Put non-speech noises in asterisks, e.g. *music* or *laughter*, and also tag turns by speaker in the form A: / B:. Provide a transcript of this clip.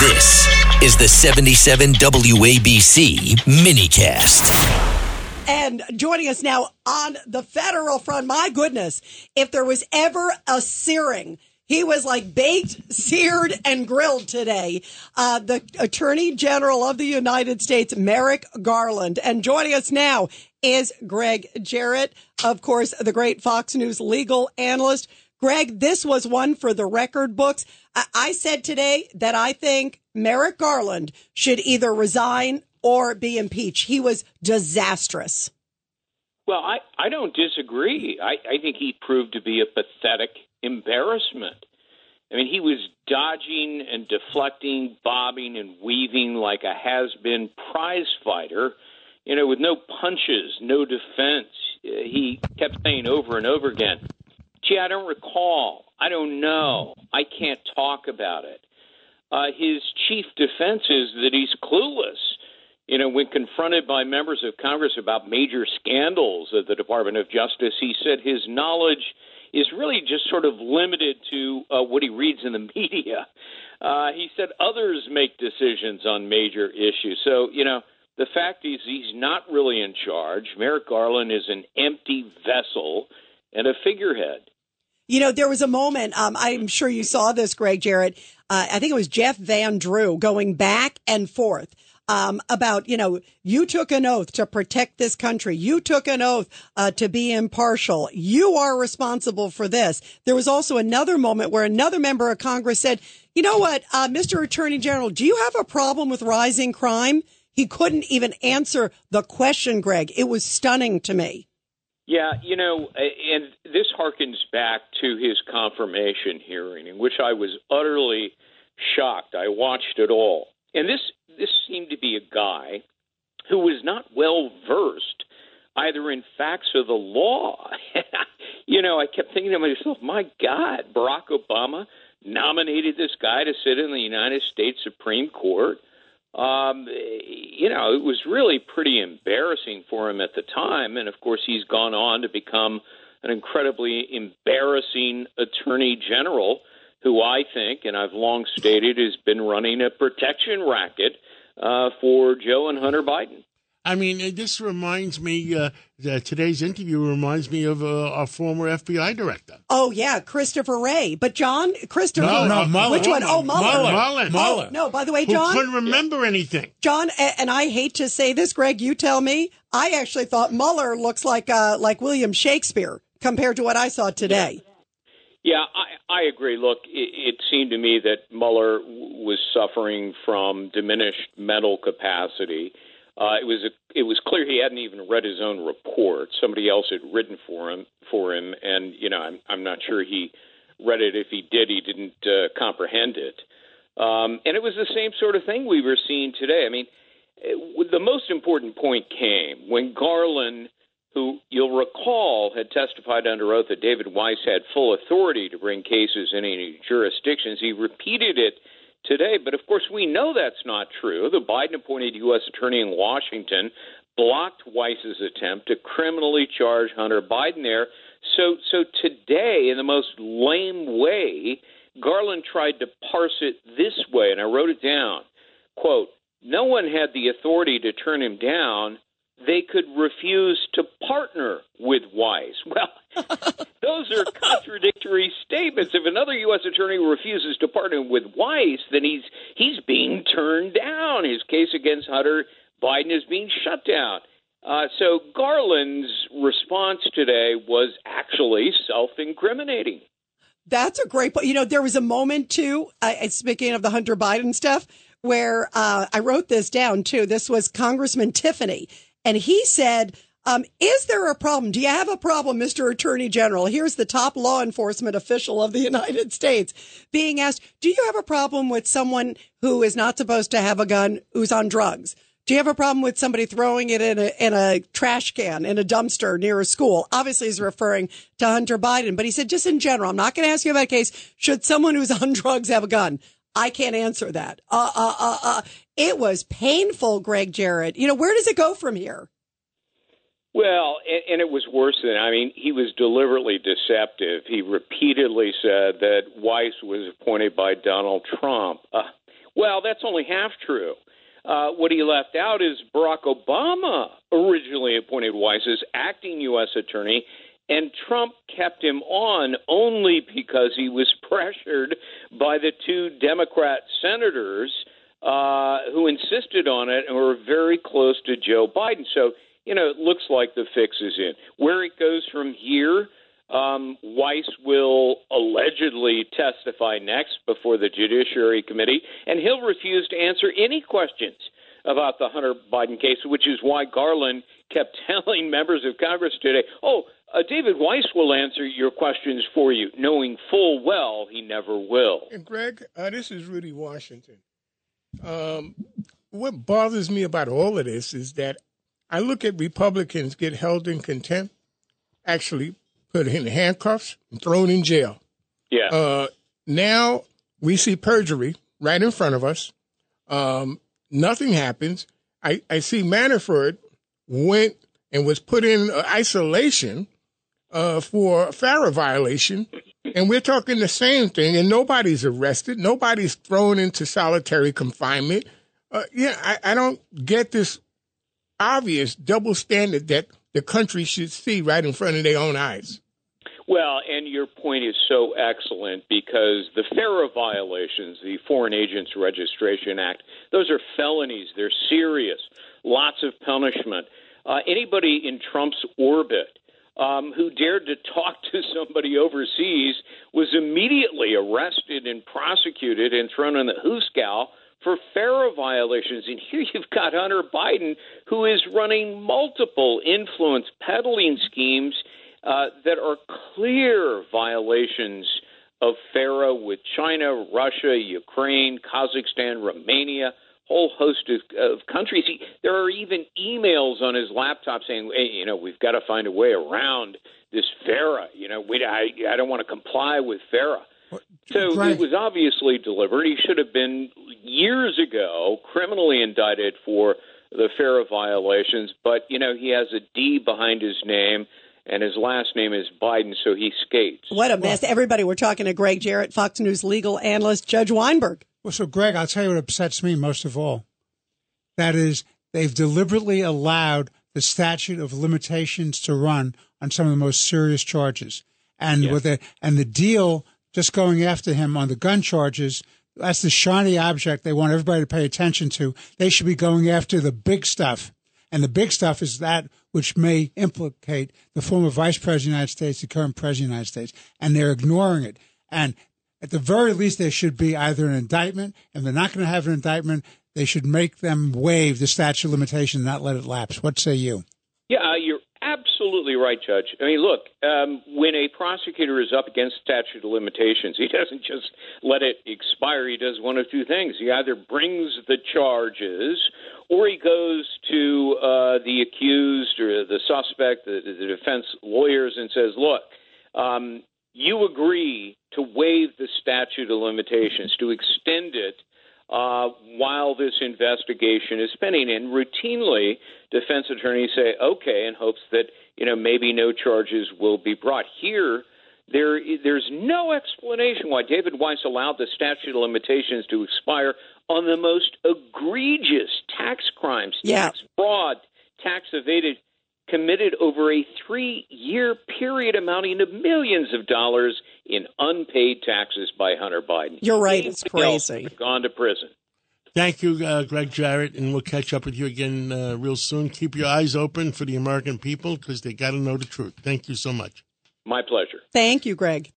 A: This is the 77 WABC minicast.
B: And joining us now on the federal front, my goodness, if there was ever a searing, he was like baked, seared, and grilled today. Uh, the Attorney General of the United States, Merrick Garland. And joining us now is Gregg Jarrett, of course, the great Fox News legal analyst. Gregg, this was one for the record books. I, I said today that I think Merrick Garland should either resign or be impeached. He was disastrous.
C: Well, I, I don't disagree. I, I think he proved to be a pathetic embarrassment. I mean, he was dodging and deflecting, bobbing and weaving like a has been prize fighter, you know, with no punches, no defense. Uh, he kept saying over and over again, Gee, I don't recall. I don't know. I can't talk about it. Uh, his chief defense is that he's clueless. You know, when confronted by members of Congress about major scandals at the Department of Justice, he said his knowledge is really just sort of limited to uh, what he reads in the *laughs* media. Uh, he said others make decisions on major issues. So, you know, the fact is he's not really in charge. Merrick Garland is an empty vessel and a figurehead.
B: You know, there was a moment, um, I'm sure you saw this, Gregg Jarrett. Uh, I think it was Jeff Van Drew going back and forth. Um, about, you know, you took an oath to protect this country. You took an oath uh, to be impartial. You are responsible for this. There was also another moment where another member of Congress said, you know what, uh, Mr. Attorney General, do you have a problem with rising crime? He couldn't even answer the question, Gregg. It was stunning to me.
C: Yeah, you know, and this harkens back to his confirmation hearing, in which I was utterly shocked. I watched it all, and this this seemed to be a guy who was not well versed either in facts or the law. *laughs* you know, I kept thinking to myself, my God, Barack Obama nominated this guy to sit in the United States Supreme Court um, you know, it was really pretty embarrassing for him at the time. And of course, he's gone on to become an incredibly embarrassing attorney general who I think, and I've long stated, has been running a protection racket uh, for Joe and Hunter Biden.
D: I mean, uh, this reminds me. Uh, today's interview reminds me of uh, our former FBI director.
B: Oh yeah, Christopher Wray. But John, Christopher,
D: no, no, Mueller.
B: Which one? Oh, Mueller.
D: Mueller.
B: Mueller. Oh, no, by the way, John
D: Who couldn't remember anything.
B: John, and I hate to say this, Gregg. You tell me. I actually thought Mueller looks like uh, like William Shakespeare compared to what I saw today.
C: Yeah, I, I agree. Look, it, it seemed to me that Mueller was suffering from diminished mental capacity uh, it was a, it was clear he hadn't even read his own report. Somebody else had written for him for him, and you know I'm I'm not sure he read it. If he did, he didn't uh, comprehend it. Um, and it was the same sort of thing we were seeing today. I mean, it, the most important point came when Garland, who you'll recall had testified under oath that David Weiss had full authority to bring cases in any jurisdictions, he repeated it today. But of course, we know that's not true. The Biden appointed U.S. Attorney in Washington blocked Weiss's attempt to criminally charge Hunter Biden there. So, so today, in the most lame way, Garland tried to parse it this way, and I wrote it down. Quote, no one had the authority to turn him down. They could refuse to partner with Weiss. *laughs* Well, *laughs* those are contradictory statements. If another U.S. attorney refuses to partner with Weiss, then he's he's being turned down. His case against Hunter Biden is being shut down. Uh, so Garland's response today was actually self-incriminating.
B: That's a great point. You know, there was a moment too. Uh, speaking of the Hunter Biden stuff, where uh, I wrote this down too. This was Congressman Tiffany, and he said um, is there a problem? Do you have a problem, Mr. Attorney General? Here's the top law enforcement official of the *laughs* United States being asked, do you have a problem with someone who is not supposed to have a gun who's on drugs? Do you have a problem with somebody throwing it in a, in a trash can, in a dumpster near a school? Obviously, he's referring to Hunter Biden, but he said, just in general, I'm not going to ask you about a case. Should someone who's *laughs* on drugs have a gun? I can't answer that. Uh, uh, uh, uh. It was painful, Gregg Jarrett. You know, where does it go from here?
C: Well, and, and it was worse than I mean, he was deliberately deceptive. He repeatedly said that Weiss was appointed by Donald Trump. Uh, Well, that's only half true. Uh, what he left out is Barack Obama originally appointed Weiss as acting U.S. attorney, and Trump kept him on only because he was *laughs* pressured by the two Democrat senators uh, who insisted on it and were very close to Joe Biden. So, you know, it looks like the fix is in. Where it goes from here, um, Weiss will allegedly testify next before the Judiciary Committee, and he'll refuse to answer any questions about the Hunter Biden case, which is why Garland kept *laughs* telling members of Congress today, oh, uh, David Weiss will answer your questions for you, knowing full well he never will.
E: And Gregg, uh, this is Rudy Washington. Um, what bothers me about all of this is that I look at Republicans get held in contempt, actually put in handcuffs and thrown in jail.
C: Yeah.
E: Uh, now we see perjury right in front of us. Um, nothing happens. I, I see Manafort went and was put in isolation uh, for FARA violation. And we're talking the same thing, and nobody's arrested. Nobody's thrown into solitary confinement. Uh, yeah, I, I don't get this obvious double standard that the country should see right in front of their own eyes.
C: Well, and your point is so excellent because the FARA violations, the Foreign Agents Registration Act, those are felonies. They're serious, lots of punishment. Uh, anybody in Trump's orbit um, who dared to talk to somebody overseas was immediately arrested and prosecuted and thrown in the hoosgow for FARA violations. And here you've got Hunter Biden, who is running multiple influence peddling schemes uh, that are clear violations of FARA with China, Russia, Ukraine, Kazakhstan, Romania, whole host of, of countries. He, there are even emails on his laptop saying, hey, you know, we've got to find a way around this FARA. You know, we, I, I don't want to comply with FARA. So right. it was obviously delivered. He should have been years ago criminally indicted for the FARA violations, but you know he has a D behind his name, and his last name is Biden, so he skates.
B: What a mess! Everybody, we're talking to Gregg Jarrett, Fox News legal analyst, Judge Weinberg.
F: Well, so Gregg, I'll tell you what upsets me most of all. That is, they've deliberately allowed the statute of limitations to run on some of the most serious charges, and with the and the deal just going after him on the gun charges. That's the shiny object they want everybody to pay attention to. They should be going after the big stuff. And the big stuff is that which may implicate the former vice president of the United States, the current president of the United States. And they're ignoring it. And at the very least, there should be either an indictment. And they're not going to have an indictment. They should make them waive the statute of limitation, and not let it lapse. What say you?
C: Yeah, you're absolutely right, Judge. I mean, look, um, when a prosecutor is up against statute of limitations, he *laughs* doesn't just let it expire. He does one of two things. He either brings the charges or he goes to uh, the accused or the suspect, the, the defense lawyers, and says, look, um, you agree to waive the statute of limitations, to extend it uh, while this investigation is pending. And routinely, defense attorneys say, okay, in hopes that you know maybe no charges will be brought. Here, there there's no explanation why David Weiss allowed the statute of limitations to expire on the most egregious tax crimes,
B: yeah.
C: tax fraud, tax evaded committed over a three year period amounting to millions of dollars in unpaid taxes by Hunter Biden.
B: You're right. It's crazy.
C: Gone to prison.
D: Thank you, uh, Gregg Jarrett, and we'll catch up with you again uh, real soon. Keep your eyes open for the American people because they got to know the truth. Thank you so much.
C: My pleasure.
B: Thank you, Gregg.